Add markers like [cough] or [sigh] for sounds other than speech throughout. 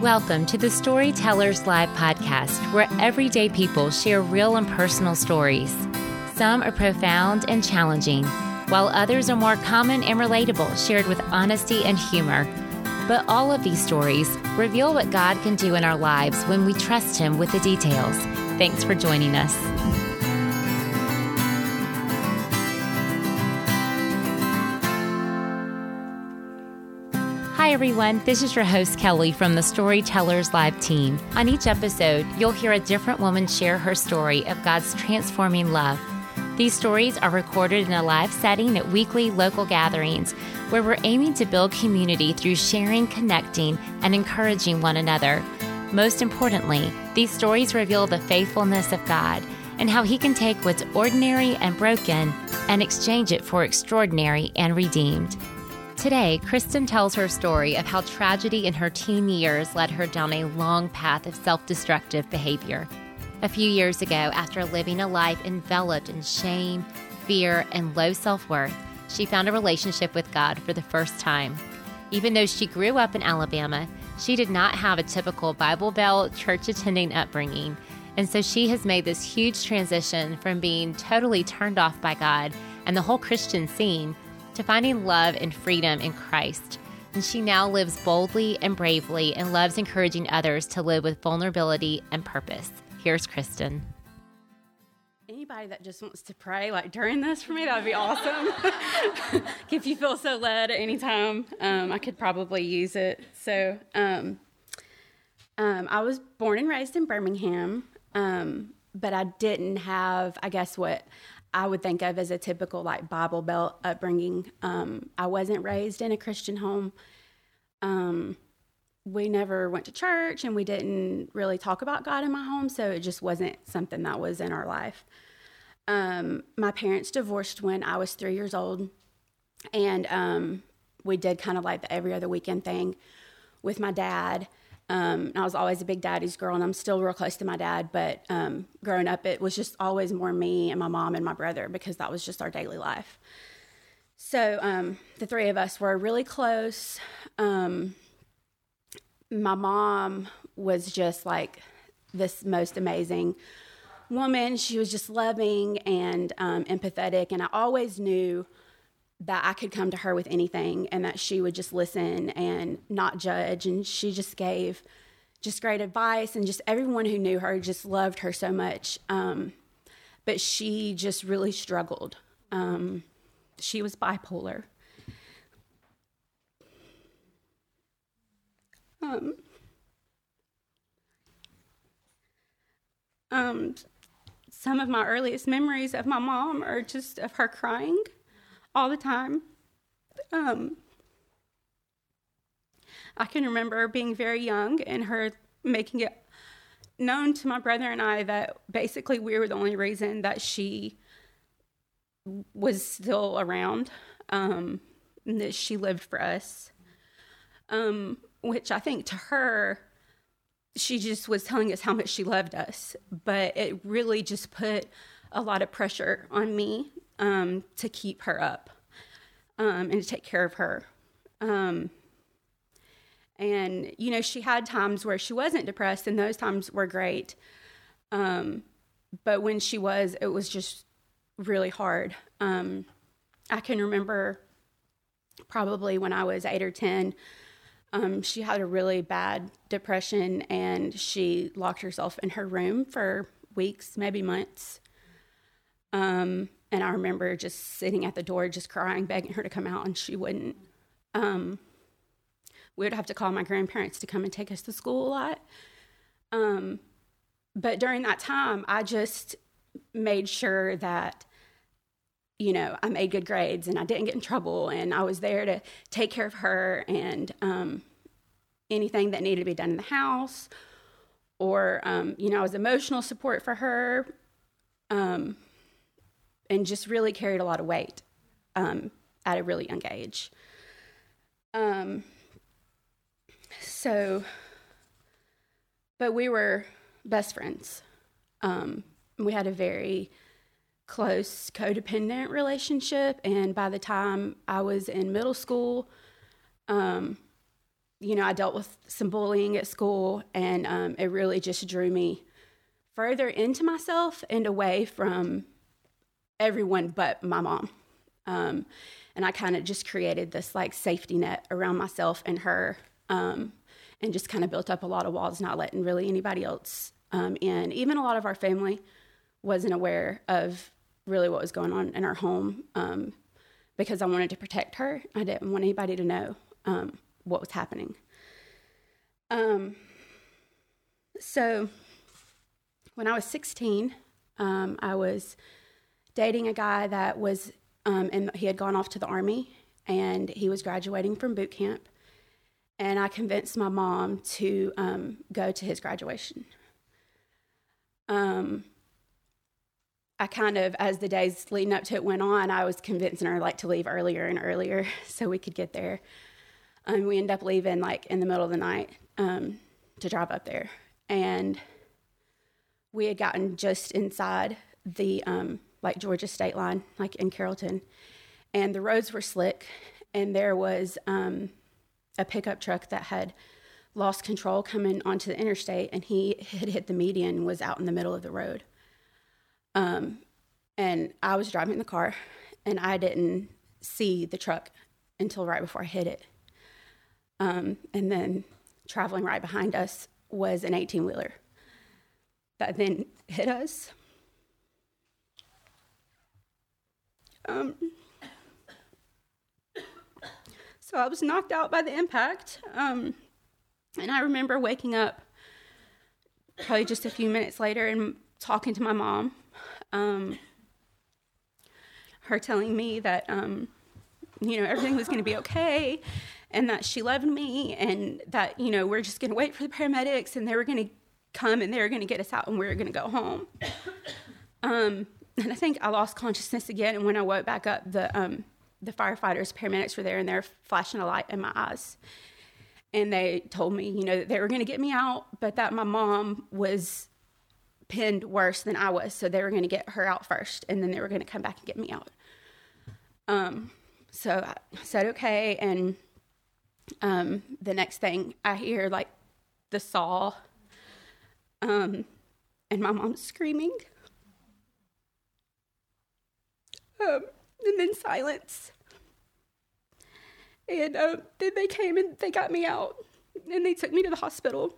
Welcome to the Storytellers Live podcast, where everyday people share real and personal stories. Some are profound and challenging, while others are more common and relatable, shared with honesty and humor. But all of these stories reveal what God can do in our lives when we trust Him with the details. Thanks for joining us. Hi, everyone. This is your host, Kelly, from the Storytellers Live team. On each episode, you'll hear a different woman share her story of God's transforming love. These stories are recorded in a live setting at weekly local gatherings where we're aiming to build community through sharing, connecting, and encouraging one another. Most importantly, these stories reveal the faithfulness of God and how He can take what's ordinary and broken and exchange it for extraordinary and redeemed. Today, Kristen tells her story of how tragedy in her teen years led her down a long path of self destructive behavior. A few years ago, after living a life enveloped in shame, fear, and low self worth, she found a relationship with God for the first time. Even though she grew up in Alabama, she did not have a typical Bible Belt, church attending upbringing. And so she has made this huge transition from being totally turned off by God and the whole Christian scene to finding love and freedom in Christ. And she now lives boldly and bravely and loves encouraging others to live with vulnerability and purpose. Here's Kristen. Anybody that just wants to pray like during this for me, that would be awesome. [laughs] if you feel so led at any time, um, I could probably use it. So, um, um, I was born and raised in Birmingham, um, but I didn't have, I guess, what I would think of as a typical like Bible Belt upbringing. Um, I wasn't raised in a Christian home. Um, we never went to church and we didn't really talk about God in my home, so it just wasn't something that was in our life. Um, my parents divorced when I was three years old, and um, we did kind of like the every other weekend thing with my dad. Um, I was always a big daddy's girl, and I'm still real close to my dad. But um, growing up, it was just always more me and my mom and my brother because that was just our daily life. So um, the three of us were really close. Um, my mom was just like this most amazing woman. She was just loving and um, empathetic, and I always knew that I could come to her with anything and that she would just listen and not judge. And she just gave just great advice, and just everyone who knew her just loved her so much. Um, but she just really struggled. Um, she was bipolar. Um, um, some of my earliest memories of my mom are just of her crying all the time. Um, I can remember being very young and her making it known to my brother and I that basically we were the only reason that she was still around, um, that she lived for us. Um, which I think to her, she just was telling us how much she loved us, but it really just put a lot of pressure on me um, to keep her up um, and to take care of her. Um, and, you know, she had times where she wasn't depressed, and those times were great. Um, but when she was, it was just really hard. Um, I can remember probably when I was eight or 10, um, she had a really bad depression and she locked herself in her room for weeks, maybe months. Um, and I remember just sitting at the door, just crying, begging her to come out, and she wouldn't. Um, we would have to call my grandparents to come and take us to school a lot. Um, but during that time, I just made sure that, you know, I made good grades and I didn't get in trouble, and I was there to take care of her and um, anything that needed to be done in the house, or, um, you know, I was emotional support for her. And just really carried a lot of weight um, at a really young age. Um, so, but we were best friends. Um, we had a very close codependent relationship, and by the time I was in middle school, um, you know, I dealt with some bullying at school, and um, it really just drew me further into myself and away from everyone but my mom. Um, and I kind of just created this like safety net around myself and her, um, and just kind of built up a lot of walls, not letting really anybody else um, in. Even a lot of our family wasn't aware of really what was going on in our home um, because I wanted to protect her. I didn't want anybody to know um, what was happening. Um, so when I was 16, um, I was dating a guy that was, um, and he had gone off to the army and he was graduating from boot camp. And I convinced my mom to um, go to his graduation. Um, I kind of, as the days leading up to it went on, I was convincing her like to leave earlier and earlier [laughs] so we could get there. And we ended up leaving like in the middle of the night um, to drive up there, and we had gotten just inside the um, like Georgia state line, like in Carrollton, and the roads were slick, and there was um, a pickup truck that had lost control coming onto the interstate, and he [laughs] had hit the median was out in the middle of the road. Um, and I was driving the car, and I didn't see the truck until right before I hit it. Um, and then traveling right behind us was an 18 wheeler that then hit us. Um, so I was knocked out by the impact. Um, and I remember waking up probably just a few minutes later and talking to my mom. Um, her telling me that, um, you know, everything was going to be okay and that she loved me and that you know we're just going to wait for the paramedics and they were going to come and they were going to get us out and we were going to go home um, and i think i lost consciousness again and when i woke back up the um, the firefighters paramedics were there and they're flashing a light in my eyes. And they told me you know that they were going to get me out but that my mom was pinned worse than i was. So they were going to get her out first and then they were going to come back and get me out. Um, so i said okay. And um, the next thing I hear like the saw, um, and my mom's screaming, um, and then silence. And um, then they came and they got me out, and they took me to the hospital.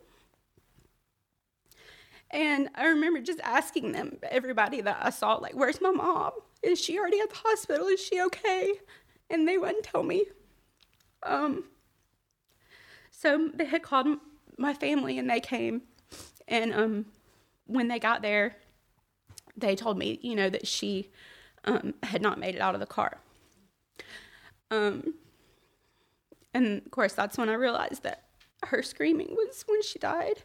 And I remember just asking them, everybody that I saw, like, "Where's my mom? Is she already at the hospital? Is she okay?" And they wouldn't tell me. Um, so they had called my family and they came. And um, when they got there, they told me, you know, that she um, had not made it out of the car. Um, and of course, that's when I realized that her screaming was when she died.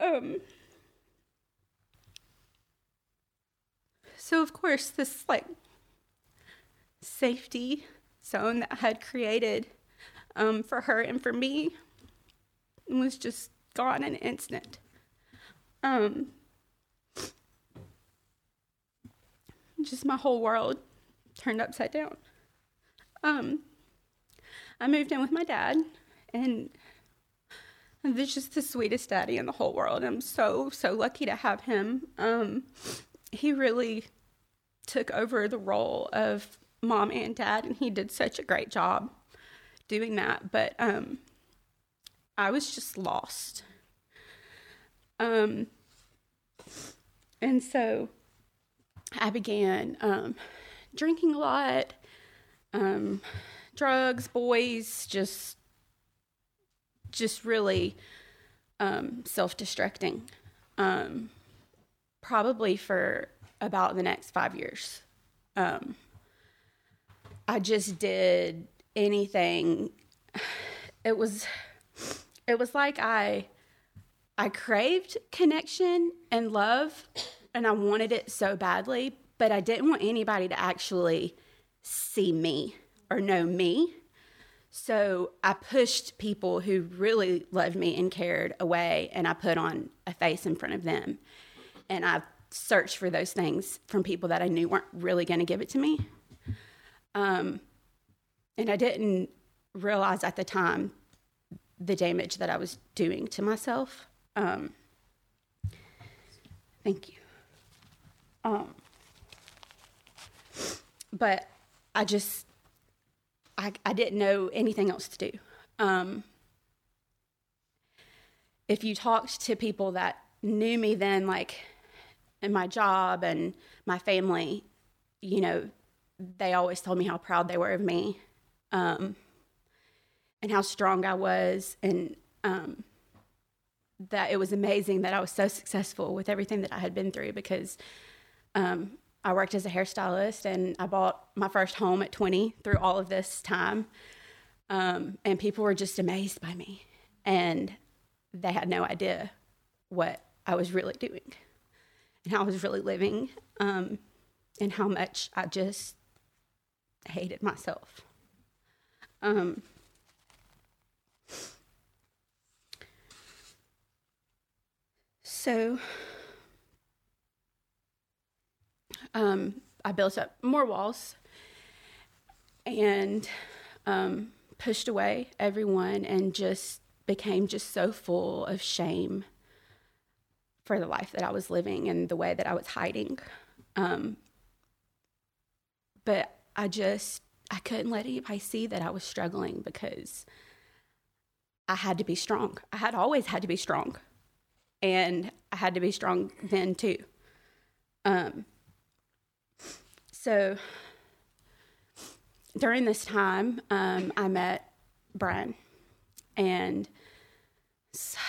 Um, so, of course, this like safety zone that I had created um, for her and for me was just gone in an instant. Um, just my whole world turned upside down. Um, I moved in with my dad, and this is the sweetest daddy in the whole world. I'm so so lucky to have him. Um, he really took over the role of mom and dad, and he did such a great job doing that, but um, I was just lost. Um, and so I began um, drinking a lot, um, drugs, boys, just just really um, self-destructing. Um, probably for about the next five years. Um, I just did anything it was it was like i i craved connection and love and i wanted it so badly but i didn't want anybody to actually see me or know me so i pushed people who really loved me and cared away and i put on a face in front of them and i searched for those things from people that i knew weren't really going to give it to me um, and I didn't realize at the time the damage that I was doing to myself. Um, thank you. Um, but I just, I, I didn't know anything else to do. Um, if you talked to people that knew me then, like in my job and my family, you know, they always told me how proud they were of me um, and how strong I was, and um, that it was amazing that I was so successful with everything that I had been through because um, I worked as a hairstylist and I bought my first home at 20 through all of this time. Um, and people were just amazed by me. And they had no idea what I was really doing and how I was really living um, and how much I just hated myself. Um, so um, I built up more walls and um, pushed away everyone and just became just so full of shame for the life that I was living and the way that I was hiding. Um, but I just, I couldn't let anybody see that I was struggling because I had to be strong. I had always had to be strong. And I had to be strong then too. Um, so during this time, um, I met Brian. And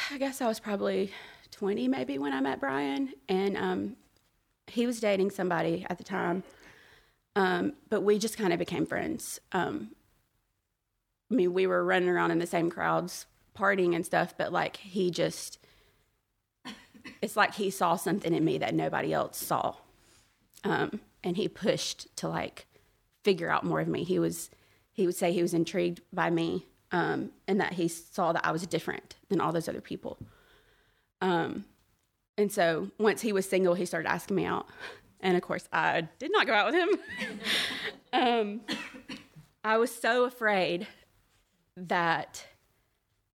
I guess I was probably 20 maybe when I met Brian. And um, he was dating somebody at the time. Um, but we just kind of became friends. Um, I mean, we were running around in the same crowds, partying and stuff, but like he just, it's like he saw something in me that nobody else saw. Um, and he pushed to like figure out more of me. He was, he would say he was intrigued by me um, and that he saw that I was different than all those other people. Um, and so once he was single, he started asking me out. And of course, I did not go out with him. [laughs] um, I was so afraid that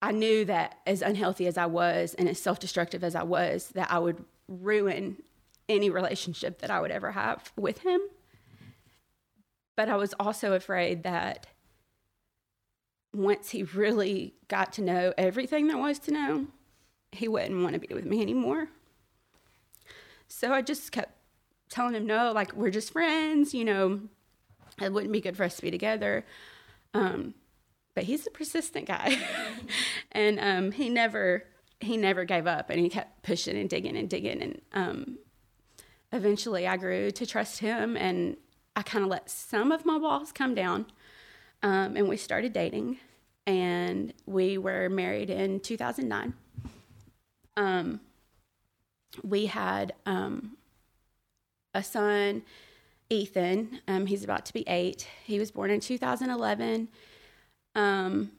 I knew that as unhealthy as I was and as self destructive as I was, that I would ruin any relationship that I would ever have with him. But I was also afraid that once he really got to know everything there was to know, he wouldn't want to be with me anymore. So I just kept telling him, no, like, we're just friends, you know, it wouldn't be good for us to be together. Um, but he's a persistent guy. [laughs] and um, he never he never gave up and he kept pushing and digging and digging and um, eventually I grew to trust him and I kind of let some of my walls come down um, and we started dating, and we were married in 2009. Um, we had um, a son, Ethan. Um, he's about to be eight. He was born in 2011. Um,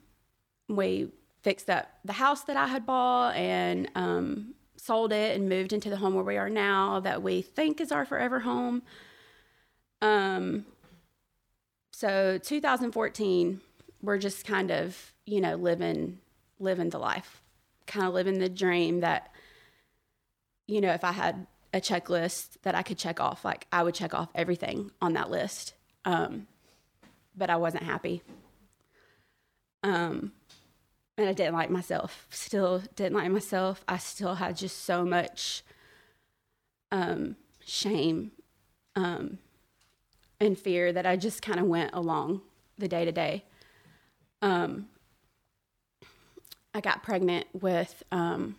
we fixed up the house that I had bought and um, sold it and moved into the home where we are now that we think is our forever home. Um, so 2014, we're just kind of, you know, living living the life, kind of living the dream that, you know, if I had a checklist that I could check off, like I would check off everything on that list. Um, but I wasn't happy. Um, and I didn't like myself. Still didn't like myself. I still had just so much um, shame um, and fear that I just kind of went along the day to day. Um, I got pregnant with um,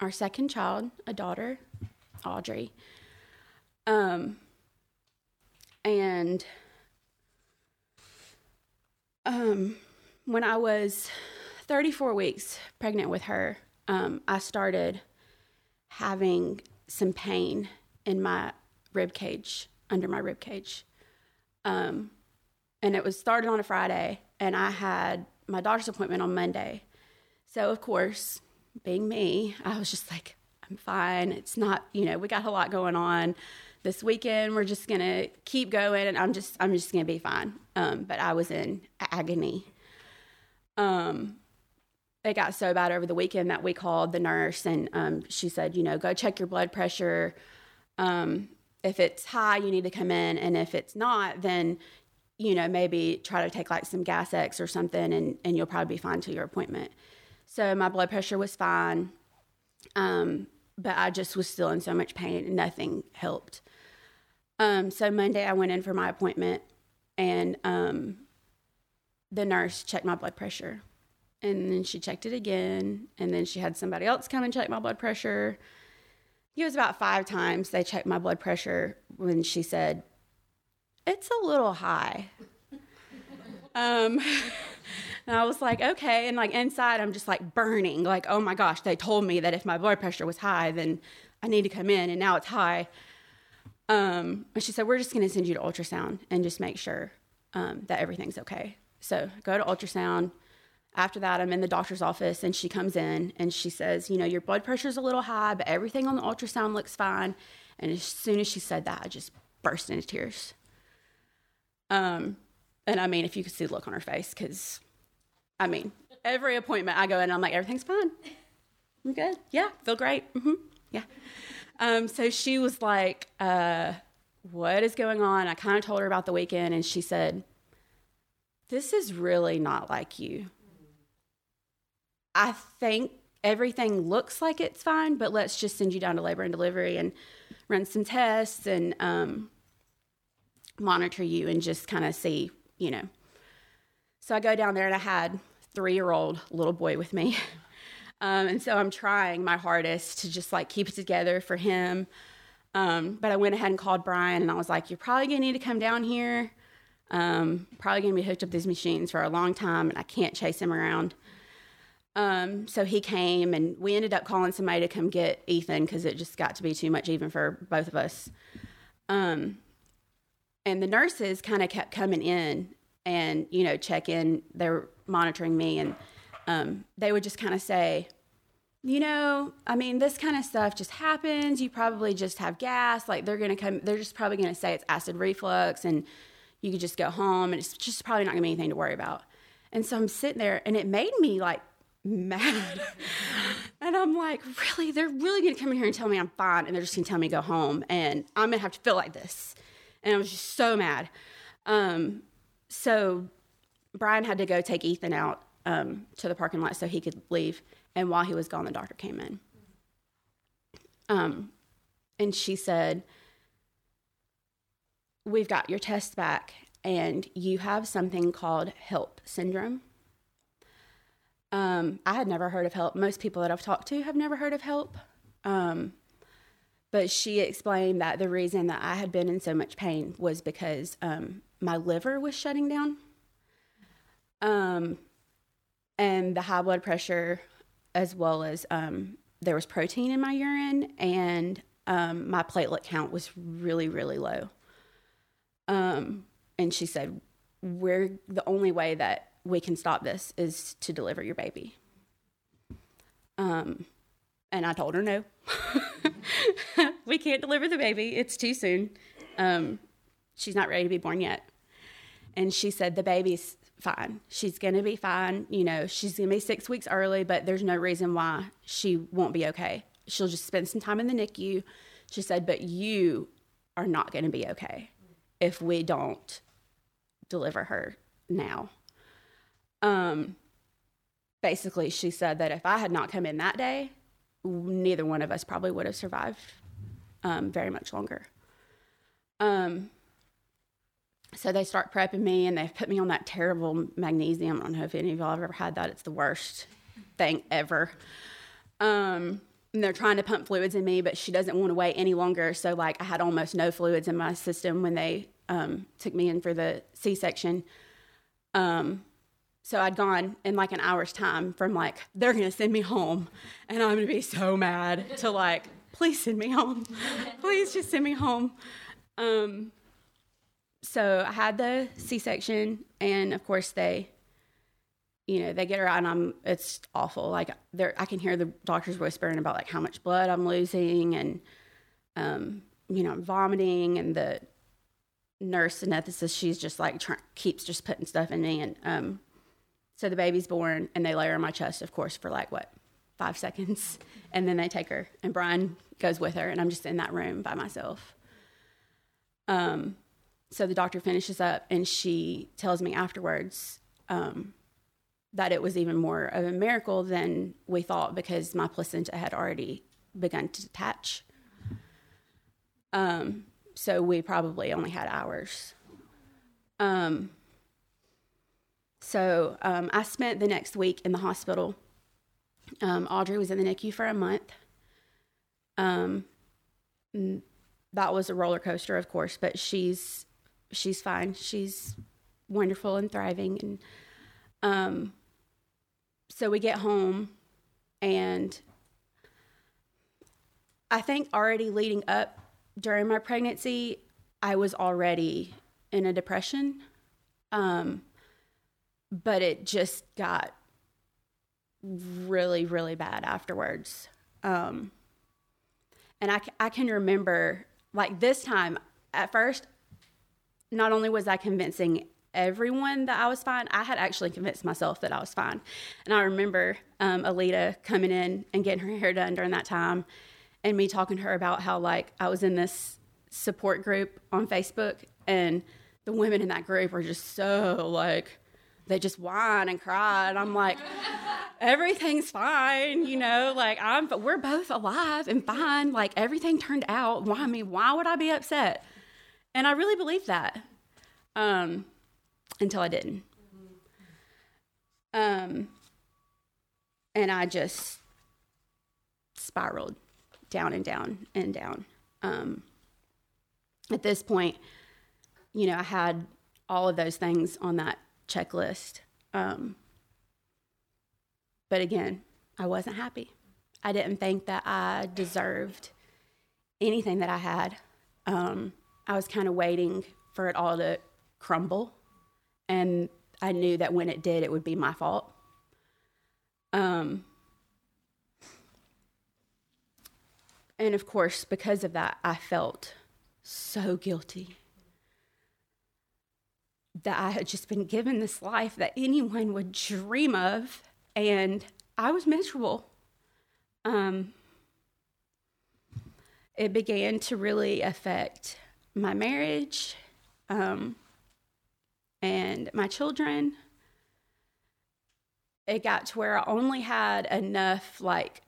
our second child, a daughter, Audrey. Um, and um, when I was 34 weeks pregnant with her, um, I started having some pain in my rib cage, under my rib cage. Um, and it was started on a Friday, and I had my doctor's appointment on Monday. So, of course, being me, I was just like, I'm fine. It's not, you know, we got a lot going on this weekend. We're just gonna keep going, and I'm just, I'm just gonna be fine. Um, but I was in agony. Um, it got so bad over the weekend that we called the nurse and um, she said, you know, go check your blood pressure. Um, if it's high, you need to come in. And if it's not, then, you know, maybe try to take like some Gas X or something and, and you'll probably be fine to your appointment. So my blood pressure was fine. Um, but I just was still in so much pain and nothing helped. Um, so Monday I went in for my appointment and um, the nurse checked my blood pressure and then she checked it again and then she had somebody else come and check my blood pressure. It was about five times they checked my blood pressure when she said it's a little high. [laughs] Um, [laughs] and i was like okay. And like inside i'm just like burning. Like oh my gosh they told me that if my blood pressure was high then i need to come in and now it's high. Um, and she said we're just going to send you to ultrasound and just make sure um, that everything's okay. So go to ultrasound after that, I'm in the doctor's office and she comes in and she says, You know, your blood pressure's a little high, but everything on the ultrasound looks fine. And as soon as she said that, I just burst into tears. Um, and I mean, if you could see the look on her face, because I mean, every appointment I go in, I'm like, Everything's fine. I'm good. Yeah, feel great. Mm-hmm. Yeah. Um, so she was like, uh, What is going on? I kind of told her about the weekend, and she said, This is really not like you. I think everything looks like it's fine, but let's just send you down to labor and delivery and run some tests and um, monitor you and just kind of see, you know. So I go down there and I had three year old little boy with me. [laughs] Um, and so I'm trying my hardest to just like keep it together for him. Um, but I went ahead and called Brian and I was like, You're probably gonna need to come down here. Um, probably gonna be hooked up to these machines for a long time and I can't chase him around. Um, so he came and we ended up calling somebody to come get Ethan because it just got to be too much even for both of us. Um, and the nurses kind of kept coming in and, you know, check in. They're monitoring me and um, they would just kind of say, you know, I mean, this kind of stuff just happens. You probably just have gas. Like they're going to come, they're just probably going to say it's acid reflux and you could just go home and it's just probably not going to be anything to worry about. And so I'm sitting there and it made me like mad. [laughs] and I'm like, really? They're really to come in here and tell me I'm fine, and they're just to tell me to go home, and I'm to have to feel like this. And I was just so mad. Um, so Brian had to go take Ethan out um, to the parking lot so he could leave. And while he was gone, the doctor came in. Um, and she said, We've got your test back, and you have something called HELLP syndrome. Um, I had never heard of HELLP. Most people that I've talked to have never heard of HELLP. Um, but she explained that the reason that I had been in so much pain was because um, my liver was shutting down. Um, and the high blood pressure, as well as um, there was protein in my urine, and um, my platelet count was really, really low. And she said, We're the only way that we can stop this is to deliver your baby. Um, and I told her no. [laughs] we can't deliver the baby. It's too soon. Um, she's not ready to be born yet. And she said the baby's fine. She's to be fine. You know, she's to be six weeks early, but there's no reason why she won't be okay. She'll just spend some time in the NICU. She said, but you are not to be okay if we don't deliver her now um, basically, she said that if I had not come in that day, neither one of us probably would have survived um, very much longer. Um, so they start prepping me and they've put me on that terrible magnesium. I don't know if any of y'all have ever had that. It's the worst thing ever. Um, and they're trying to pump fluids in me, but she doesn't want to wait any longer. So like I had almost no fluids in my system when they um, took me in for the C-section. Um, so I'd gone in like an hour's time from like, they're to send me home and I'm to be so mad to like, please send me home. [laughs] please just send me home. Um, so I had the C section and of course they, you know, they get her out and I'm, it's awful. Like there, I can hear the doctors whispering about like how much blood I'm losing and, um, you know, I'm vomiting and the nurse anesthetist, she's just like try, keeps just putting stuff in me and, um, So the baby's born, and they lay her on my chest, of course, for like what, five seconds. [laughs] And then they take her, and Brian goes with her, and I'm just in that room by myself. Um, so the doctor finishes up, and she tells me afterwards um, that it was even more of a miracle than we thought because my placenta had already begun to detach. Um, so we probably only had hours. Um, so um, I spent the next week in the hospital. Um, Audrey was in the NICU for a month. Um, that was a roller coaster, of course, but she's she's fine. She's wonderful and thriving. And um, so we get home, and I think already leading up during my pregnancy, I was already in a depression. Um, but it just got really, really bad afterwards. Um, and I, I can remember, like, this time, at first, not only was I convincing everyone that I was fine, I had actually convinced myself that I was fine. And I remember um, Alita coming in and getting her hair done during that time and me talking to her about how, like, I was in this support group on Facebook and the women in that group were just so, like, they just whine and cry. And I'm like, [laughs] everything's fine, you know, like I'm, we're both alive and fine. Like everything turned out. Why, I mean, why would I be upset? And I really believed that um, until I didn't. Um, and I just spiraled down and down and down. Um, at this point, you know, I had all of those things on that checklist. Um, but again, I wasn't happy. I didn't think that I deserved anything that I had. Um, I was kind of waiting for it all to crumble. And I knew that when it did, it would be my fault. Um, and of course, because of that, I felt so guilty that I had just been given this life that anyone would dream of, and I was miserable. Um, it began to really affect my marriage um, and my children. It got to where I only had enough like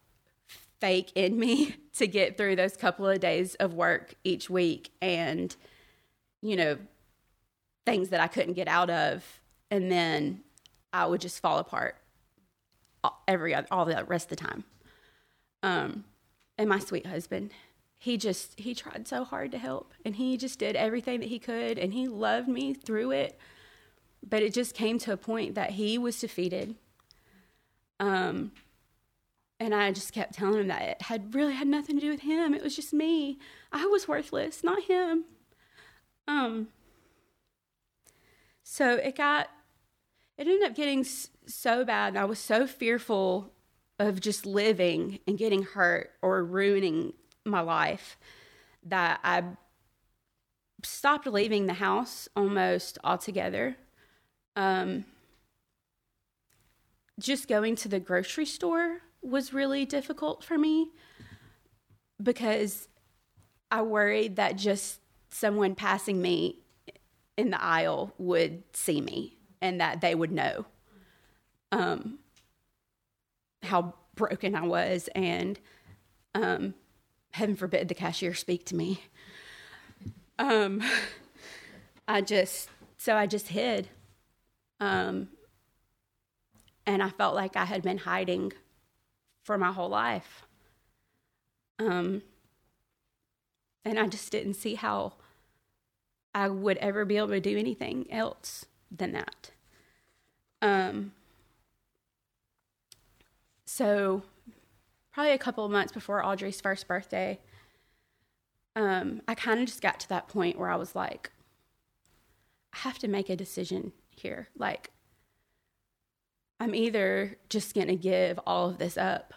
fake in me [laughs] to get through those couple of days of work each week and you know things that I couldn't get out of, and then I would just fall apart every other, all the rest of the time. Um, and my sweet husband, he just he tried so hard to help, and he just did everything that he could, and he loved me through it. But it just came to a point that he was defeated. Um, and I just kept telling him that it had really had nothing to do with him. It was just me. I was worthless, not him. Um, so it got, it ended up getting so bad. And I was so fearful of just living and getting hurt or ruining my life that I stopped leaving the house almost altogether. Um, just going to the grocery store was really difficult for me because I worried that just someone passing me in the aisle would see me and that they would know um, how broken I was, and um, heaven forbid the cashier speak to me. Um, [laughs] I just, so I just hid. Um, and I felt like I had been hiding for my whole life. Um, and I just didn't see how I would ever be able to do anything else than that. Um, so, probably a couple of months before Audrey's first birthday, um, I kind of just got to that point where I was like, I have to make a decision here. Like, I'm either just going to give all of this up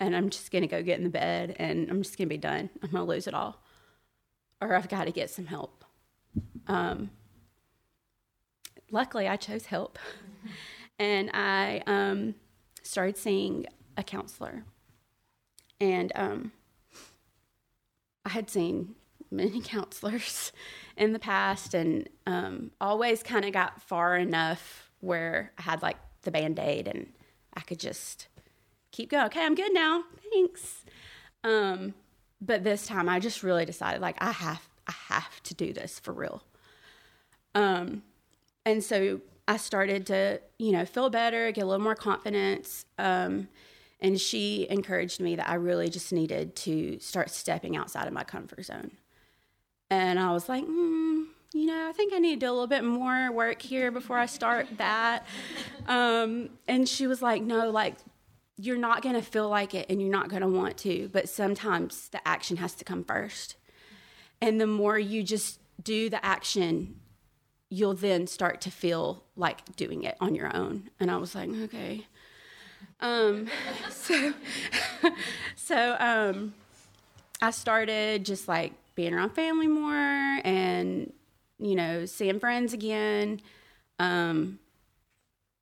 and I'm just going to go get in the bed and I'm just going to be done. I'm going to lose it all. Or I've got to get some help. Um, luckily, I chose help. [laughs] and I um, started seeing a counselor. And um, I had seen many [laughs] counselors in the past and um, always kind of got far enough where I had like the band aid and I could just keep going. Okay, I'm good now. Thanks. Um, but this time I just really decided like I have I have to do this for real. Um, and so I started to, you know, feel better, get a little more confidence. Um, and she encouraged me that I really just needed to start stepping outside of my comfort zone. And I was like, mm, you know, I think I need to do a little bit more work here before I start that. Um, and she was like, no, like, you're not going to feel like it and you're not going to want to, but sometimes the action has to come first. And the more you just do the action, you'll then start to feel like doing it on your own. And I was like, okay. Um, [laughs] so, [laughs] so um, I started just like being around family more and, you know, seeing friends again. Um,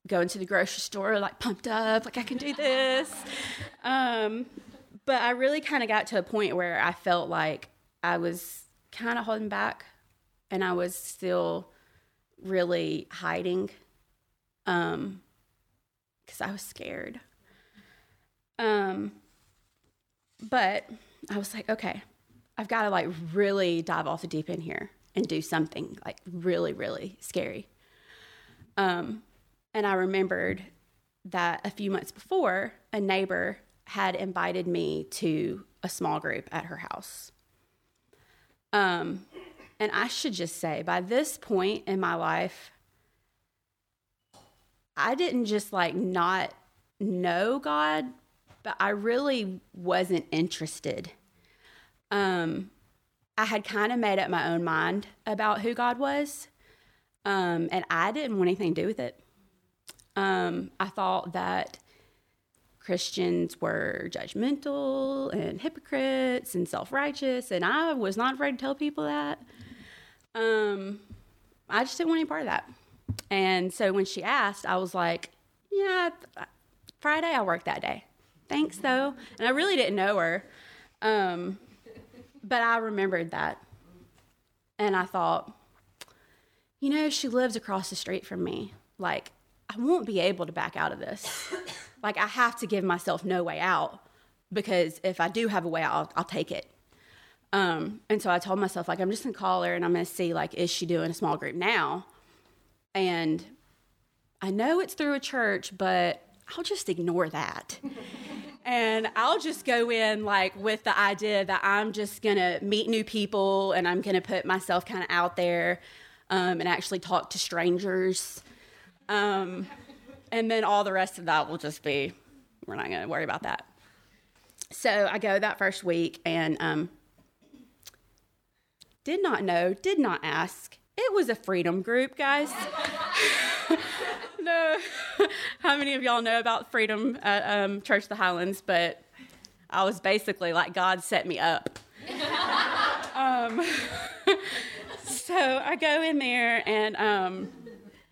going to the grocery store like pumped up, like I can do this. Um, but I really kind of got to a point where I felt like I was kind of holding back and I was still really hiding um because I was scared. Um but I was like, okay, I've got to like really dive off the deep end here and do something like really, really scary. Um, and I remembered that a few months before, a neighbor had invited me to a small group at her house. Um, and I should just say, by this point in my life, I didn't just like not know God, but I really wasn't interested. Um, I had kind of made up my own mind about who God was, um, and I didn't want anything to do with it. Um, I thought that Christians were judgmental and hypocrites and self righteous, and I was not afraid to tell people that. Um, I just didn't want any part of that. And so when she asked, I was like, yeah, Friday I work that day. Thanks though. And I really didn't know her. Um, but I remembered that. And I thought, you know, she lives across the street from me. Like, I won't be able to back out of this. like, I have to give myself no way out because if I do have a way out, I'll, I'll take it. Um, and so I told myself, like, I'm just gonna call her and I'm gonna see, like, is she doing a small group now? And I know it's through a church, but I'll just ignore that. [laughs] and I'll just go in like with the idea that I'm just gonna meet new people and I'm gonna put myself kind of out there um, and actually talk to strangers. Um, and then all the rest of that will just be, we're not gonna worry about that. So I go that first week and um, did not know, did not ask. It was a freedom group, guys. [laughs] no, how many of y'all know about freedom at um, Church of the Highlands? But I was basically like God set me up. [laughs] um, [laughs] so I go in there and um,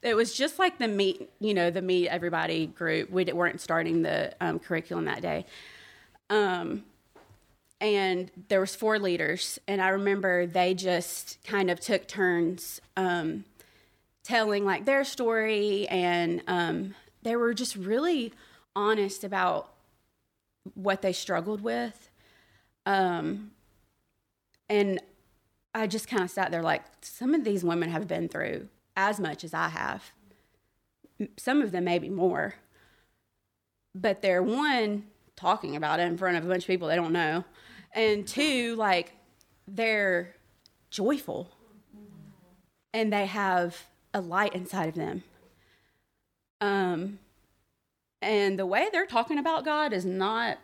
it was just like the meet, you know, the meet everybody group. We weren't starting the um, curriculum that day. Um, and there was four leaders and i remember they just kind of took turns um, telling like their story and um, they were just really honest about what they struggled with. Um, and i just kind of sat there like some of these women have been through as much as i have. Some of them maybe more. But they're one talking about it in front of a bunch of people they don't know. And two like they're joyful. And they have a light inside of them. Um and the way they're talking about god is not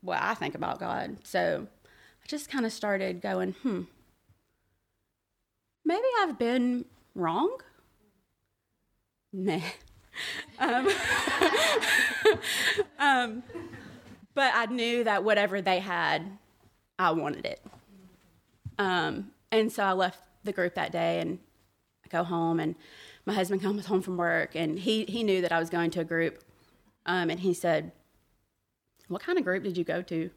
what i think about god. So i just kind of started going hmm maybe i've been wrong? Nah um, [laughs] um but I knew that whatever they had, I wanted it. Um, and so I left the group that day and I go home and my husband comes home from work and he, he knew that I was going to a group. Um, and he said, What kind of group did you go to?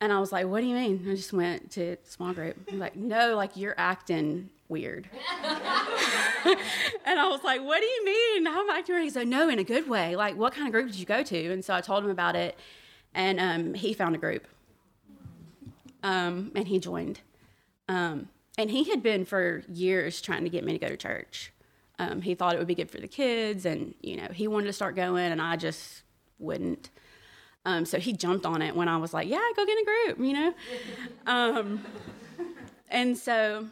And I was like, What do you mean? I just went to small group. Like, No, like you're acting weird. [laughs] [laughs] and I was like, What do you mean? How am I acting weird? He said, No, in a good way. Like, what kind of group did you go to? And so I told him about it. And um, he found a group. Um, and he joined. Um, and he had been for years trying to get me to go to church. Um, he thought it would be good for the kids, and you know he wanted to start going, and I just wouldn't. Um, so he jumped on it when I was like, "Yeah, go get a group," you know. [laughs] Um, and so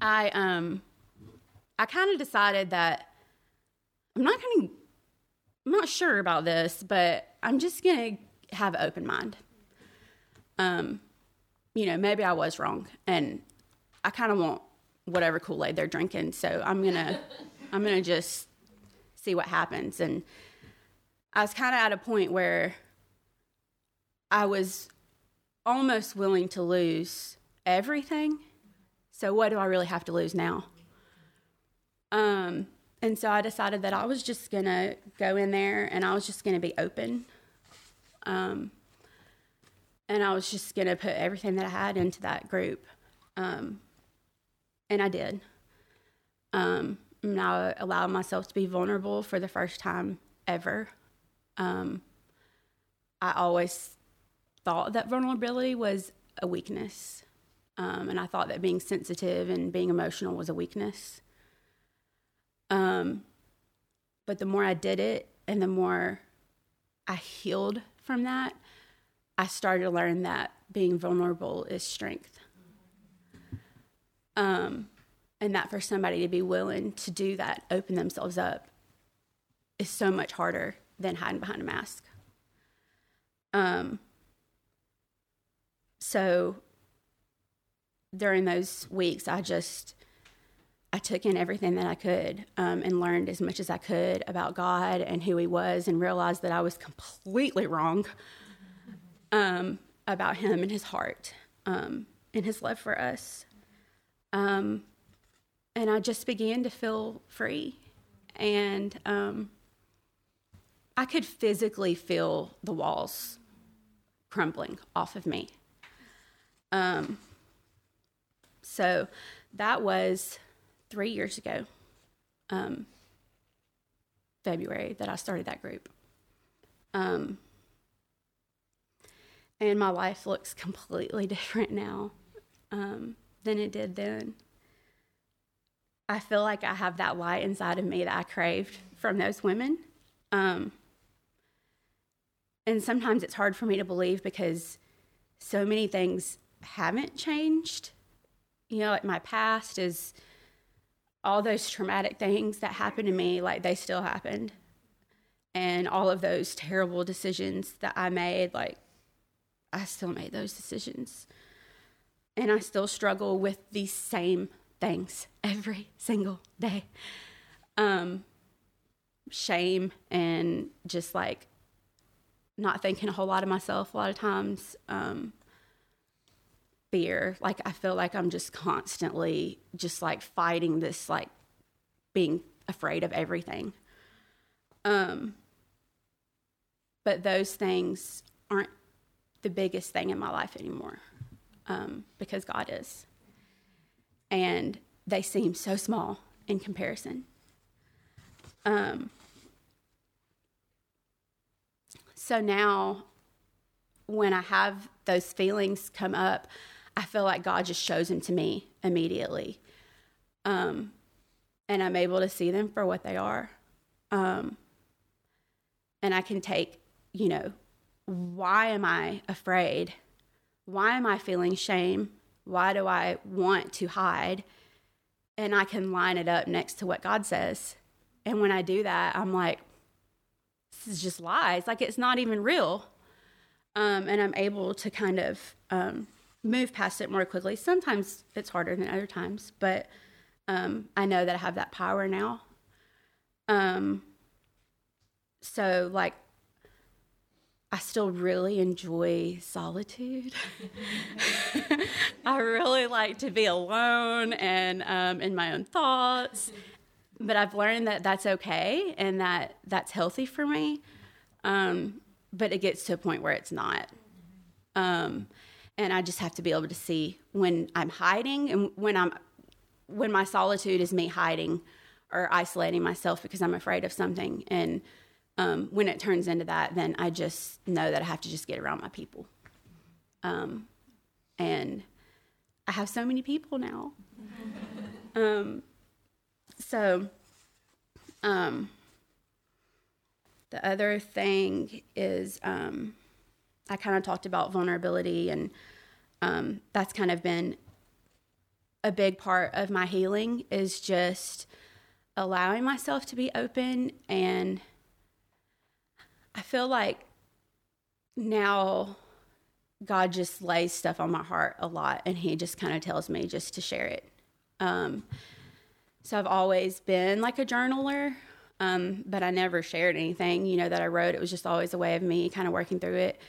I um, I kind of decided that I'm not going to. I'm not sure about this, but I'm just going to have an open mind. Um, you know, maybe I was wrong, and I kind of want whatever Kool Aid they're drinking. So I'm gonna, [laughs] I'm gonna just see what happens. And I was kind of at a point where I was almost willing to lose everything. So what do I really have to lose now? Um, and so I decided that I was just gonna go in there and I was just gonna be open. Um, and I was just gonna put everything that I had into that group. Um, and I did. Um, and I allowed myself to be vulnerable for the first time ever. Um, I always thought that vulnerability was a weakness. Um, and I thought that being sensitive and being emotional was a weakness. Um, but the more I did it and the more I healed from that, I started to learn that being vulnerable is strength. Um, and that for somebody to be willing to do that, open themselves up, is so much harder than hiding behind a mask. Um, so during those weeks, I just I took in everything that I could um, and learned as much as I could about God and who He was, and realized that I was completely wrong um, about Him and His heart um, and His love for us. Um, and I just began to feel free. And um, I could physically feel the walls crumbling off of me. Um, so that was three years ago, um, February, that I started that group. Um, and my life looks [laughs] completely different now. Um, than it did then. I feel like I have that light inside of me that I craved from those women. Um, and sometimes it's hard for me to believe because so many things haven't changed. You know, like my past is all those traumatic things that happened to me, like they still happened. And all of those terrible decisions that I made, like I still made those decisions. And I still struggle with these same things [laughs] every single day. Um, shame and just like not thinking a whole lot of myself a lot of times. Um, fear. Like I feel like I'm just constantly just like fighting this like being afraid of everything. Um, but those things aren't the biggest thing in my life anymore um, because God is. And they seem so small in comparison. Um, so now, when I have those feelings come up, I feel like God just shows them to me immediately. Um, and I'm able to see them for what they are. Um, and I can take, you know, why am I afraid? why am I feeling shame? Why do I want to hide? And I can line it up next to what God says. And when I do that, I'm like, this is just lies. Like it's not even real. Um, and I'm able to kind of um, move past it more quickly. Sometimes it's harder than other times, but um, I know that I have that power now. Um, so, like, I still really enjoy solitude. [laughs] I really like to be alone and um, in my own thoughts. But I've learned that that's okay and that that's healthy for me. Um, but it gets to a point where it's not. Um, and I just have to be able to see when I'm hiding and when I'm when my solitude is me hiding or isolating myself because I'm afraid of something and um, when it turns into that, then I just know that I have to just get around my people. Um, and I have so many people now. [laughs] um, so, um, the other thing is um, I kind of talked about vulnerability, and um, that's kind of been a big part of my healing is just allowing myself to be open and I feel like now God just lays stuff on my heart a lot, and He just kind of tells me just to share it. Um, so I've always been like a journaler, um, but I never shared anything, you know, that I wrote. It was just always a way of me kind of working through it.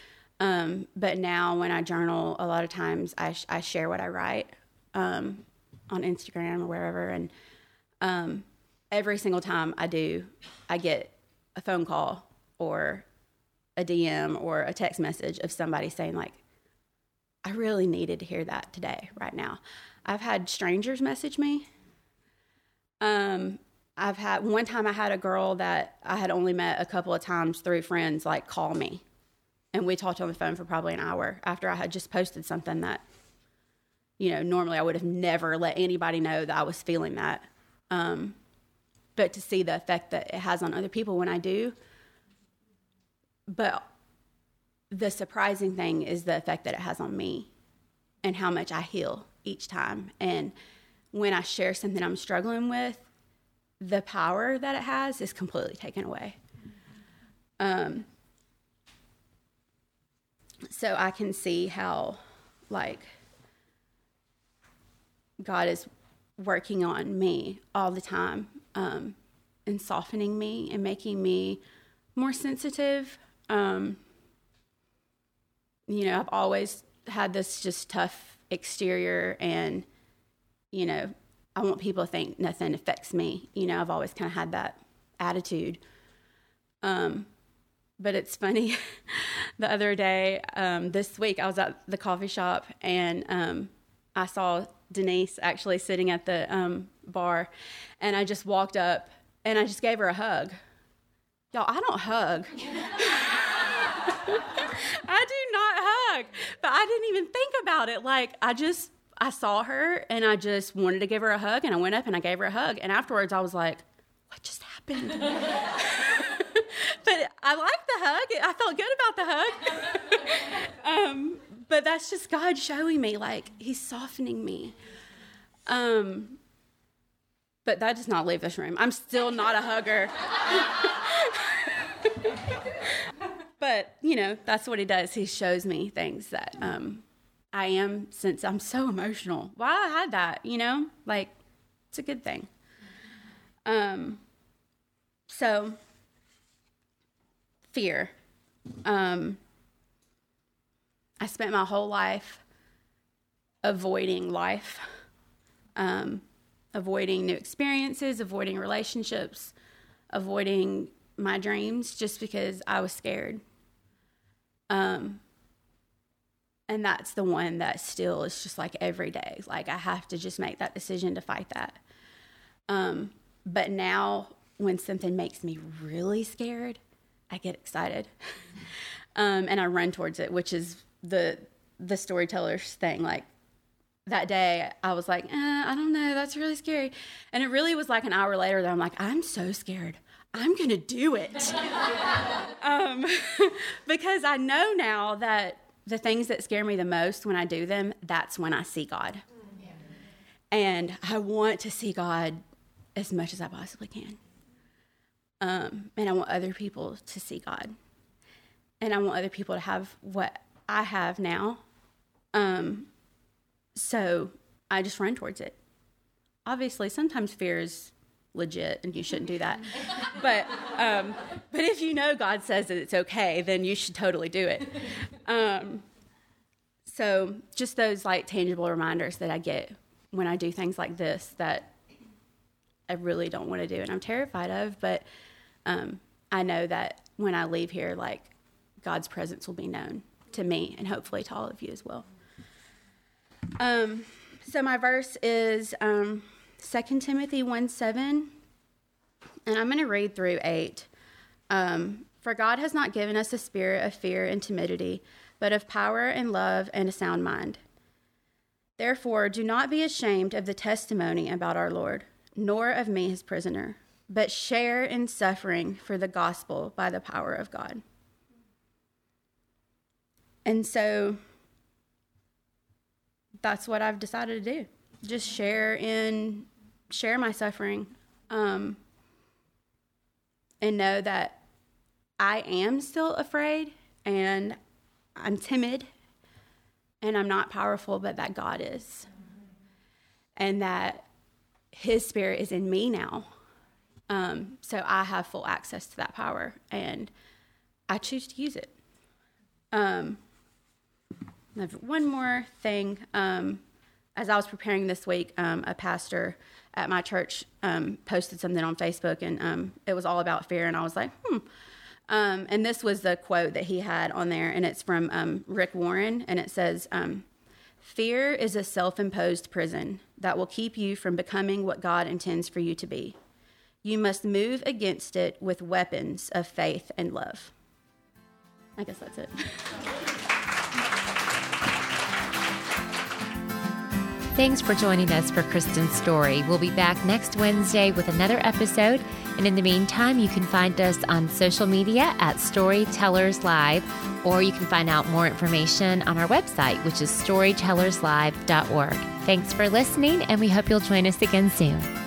Um, but now when I journal, a lot of times I, sh- I share what I write um, on Instagram or wherever. And um, every single time I do, I get a phone call or a DM or a text message of somebody saying, like, I really needed to hear that today, right now. I've had strangers message me. Um, I've had one time I had a girl that I had only met a couple of times through friends, like, call me. And we talked on the phone for probably an hour after I had just posted something that, you know, normally I would have never let anybody know that I was feeling that. Um, but to see the effect that it has on other people when I do, but the surprising thing is the effect that it has on me and how much I heal each time. And when I share something I'm struggling with, the power that it has is completely taken away. Um, so I can see how, like, God is working on me all the time um, and softening me and making me more sensitive um, you know, I've always had this just tough exterior, and you know, I want people to think nothing affects me. You know, I've always kind of had that attitude. Um, but it's funny. [laughs] the other day, um, this week, I was at the coffee shop and um, I saw Denise actually sitting at the um, bar, and I just walked up and I just gave her a hug. Y'all, I don't hug. [laughs] I do not hug, but I didn't even think about it. Like, I just, I saw her and I just wanted to give her a hug, and I went up and I gave her a hug. And afterwards, I was like, what just happened? [laughs] but I liked the hug. I felt good about the hug. [laughs] um, but that's just God showing me, like, He's softening me. Um, but that does not leave this room. I'm still not a hugger. [laughs] but you know that's what he does he shows me things that um, i am since i'm so emotional Why i had that you know like it's a good thing um, so fear um, i spent my whole life avoiding life um, avoiding new experiences avoiding relationships avoiding my dreams just because i was scared um, and that's the one that still is just like every day. Like I have to just make that decision to fight that. Um, but now when something makes me really scared, I get excited. [laughs] um, and I run towards it, which is the the storyteller's thing. Like that day, I was like, eh, I don't know, that's really scary. And it really was like an hour later that I'm like, I'm so scared. I'm going to do it. [laughs] um, [laughs] because I know now that the things that scare me the most when I do them, that's when I see God. And I want to see God as much as I possibly can. Um, and I want other people to see God. And I want other people to have what I have now. Um, so I just run towards it. Obviously, sometimes fear is legit and you shouldn't do that. [laughs] but um, but if you know God says that it's okay, then you should totally do it. Um, so just those like tangible reminders that I get when I do things like this that I really don't want to do and I'm terrified of, but um, I know that when I leave here, like God's presence will be known to me and hopefully to all of you as well. Um, so my verse is um, 2 Timothy 1 7, and I'm going to read through 8. Um, For God has not given us a spirit of fear and timidity, but of power and love and a sound mind. Therefore, do not be ashamed of the testimony about our Lord, nor of me, his prisoner, but share in suffering for the gospel by the power of God. And so that's what I've decided to do. Just share in share my suffering um, and know that I am still afraid and I'm timid and I'm not powerful, but that God is. And that His Spirit is in me now. Um, so I have full access to that power and I choose to use it. Um, I have one more thing. Um, as I was preparing this week, um, a pastor at my church um, posted something on Facebook, and um, it was all about fear. And I was like, hmm. And this was the quote that he had on there, and it's from Rick Warren, and it says, Fear is a self imposed prison that will keep you from becoming what God intends for you to be. You must move against it with weapons of faith and love. I guess that's it. [laughs] Thanks for joining us for Kristen's story. We'll be back next Wednesday with another episode. And in the meantime, you can find us on social media at Storytellers Live, or you can find out more information on our website, which is storytellerslive.org. Thanks for listening, and we hope you'll join us again soon.